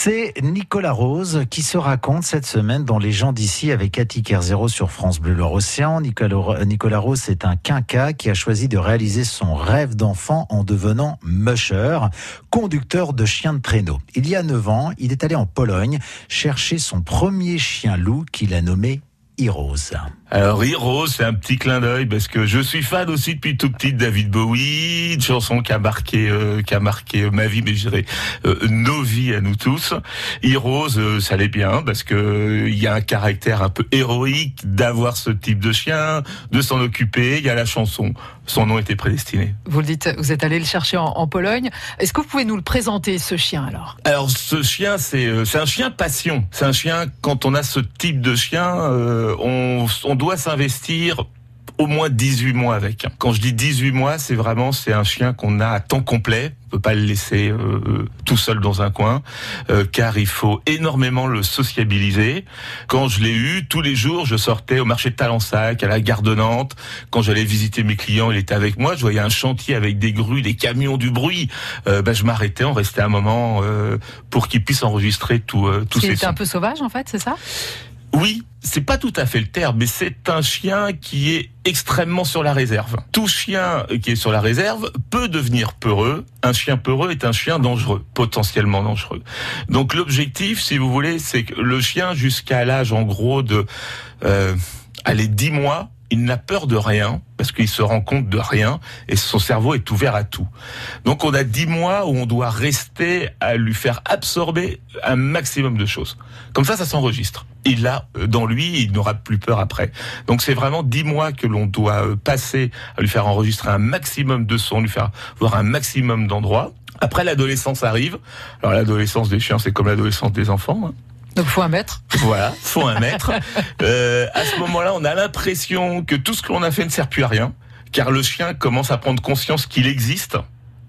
C'est Nicolas Rose qui se raconte cette semaine dans Les gens d'ici avec Cathy Kerzero sur France Bleu Océan. Nicolas, Rose, c'est un quinca qui a choisi de réaliser son rêve d'enfant en devenant musher, conducteur de chien de traîneau. Il y a 9 ans, il est allé en Pologne chercher son premier chien loup qu'il a nommé Heroes. Alors Heroes, c'est un petit clin d'œil parce que je suis fan aussi depuis tout petit de David Bowie, une chanson qui a marqué euh, qui a marqué ma vie, mais je dirais euh, nos vies à nous tous. Heroes, euh, ça l'est bien parce que il y a un caractère un peu héroïque d'avoir ce type de chien, de s'en occuper. Il y a la chanson, son nom était prédestiné. Vous le dites, vous êtes allé le chercher en, en Pologne. Est-ce que vous pouvez nous le présenter ce chien alors? Alors ce chien, c'est c'est un chien passion. C'est un chien quand on a ce type de chien on, on doit s'investir au moins 18 mois avec. Quand je dis 18 mois, c'est vraiment c'est un chien qu'on a à temps complet. On peut pas le laisser euh, tout seul dans un coin, euh, car il faut énormément le sociabiliser. Quand je l'ai eu, tous les jours, je sortais au marché de Talensac, à la gare de Nantes. Quand j'allais visiter mes clients, il était avec moi. Je voyais un chantier avec des grues, des camions, du bruit. Euh, ben, je m'arrêtais, on restait un moment pour qu'il puisse enregistrer tout, tout ces sons. un peu sauvage, en fait, c'est ça? Oui, c'est pas tout à fait le terme, mais c'est un chien qui est extrêmement sur la réserve. Tout chien qui est sur la réserve peut devenir peureux. Un chien peureux est un chien dangereux, potentiellement dangereux. Donc l'objectif, si vous voulez, c'est que le chien, jusqu'à l'âge en gros de, euh, allez, 10 mois, il n'a peur de rien parce qu'il se rend compte de rien et son cerveau est ouvert à tout. Donc on a dix mois où on doit rester à lui faire absorber un maximum de choses. Comme ça, ça s'enregistre. Il a euh, dans lui, il n'aura plus peur après. Donc c'est vraiment dix mois que l'on doit euh, passer à lui faire enregistrer un maximum de sons, lui faire voir un maximum d'endroits. Après l'adolescence arrive. Alors l'adolescence des chiens, c'est comme l'adolescence des enfants. Hein. Donc faut un mètre. Voilà, faut un mètre. Euh, à ce moment-là, on a l'impression que tout ce que l'on a fait ne sert plus à rien, car le chien commence à prendre conscience qu'il existe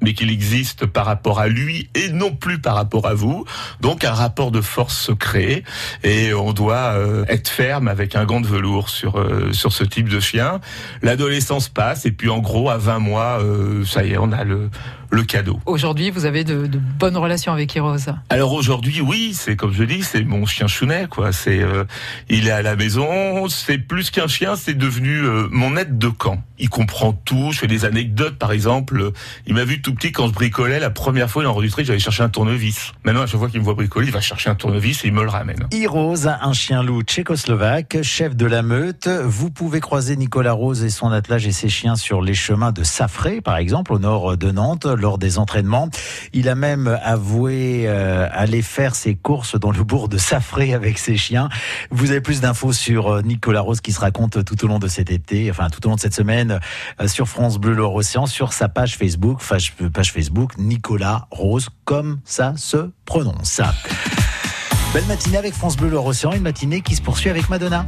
mais qu'il existe par rapport à lui et non plus par rapport à vous. Donc un rapport de force se crée et on doit euh, être ferme avec un gant de velours sur euh, sur ce type de chien. L'adolescence passe et puis en gros à 20 mois, euh, ça y est, on a le le cadeau. Aujourd'hui, vous avez de, de, bonnes relations avec Heroes Alors aujourd'hui, oui, c'est comme je dis, c'est mon chien chounet, quoi. C'est, il est à la maison. C'est plus qu'un chien, c'est devenu mon aide de camp. Il comprend tout. Je fais des anecdotes, par exemple. Il m'a vu tout petit, quand je bricolais, la première fois, il a enregistré, j'allais chercher un tournevis. Maintenant, à chaque fois qu'il me voit bricoler, il va chercher un tournevis et il me le ramène. Heroes, un chien loup tchécoslovaque, chef de la meute. Vous pouvez croiser Nicolas Rose et son attelage et ses chiens sur les chemins de Safré, par exemple, au nord de Nantes, lors des entraînements. Il a même avoué euh, aller faire ses courses dans le bourg de Safré avec ses chiens. Vous avez plus d'infos sur euh, Nicolas Rose qui se raconte tout au long de cet été, enfin tout au long de cette semaine, euh, sur France Bleu Loire Océan, sur sa page Facebook, page Facebook, Nicolas Rose, comme ça se prononce. Belle matinée avec France Bleu Loire Océan, une matinée qui se poursuit avec Madonna.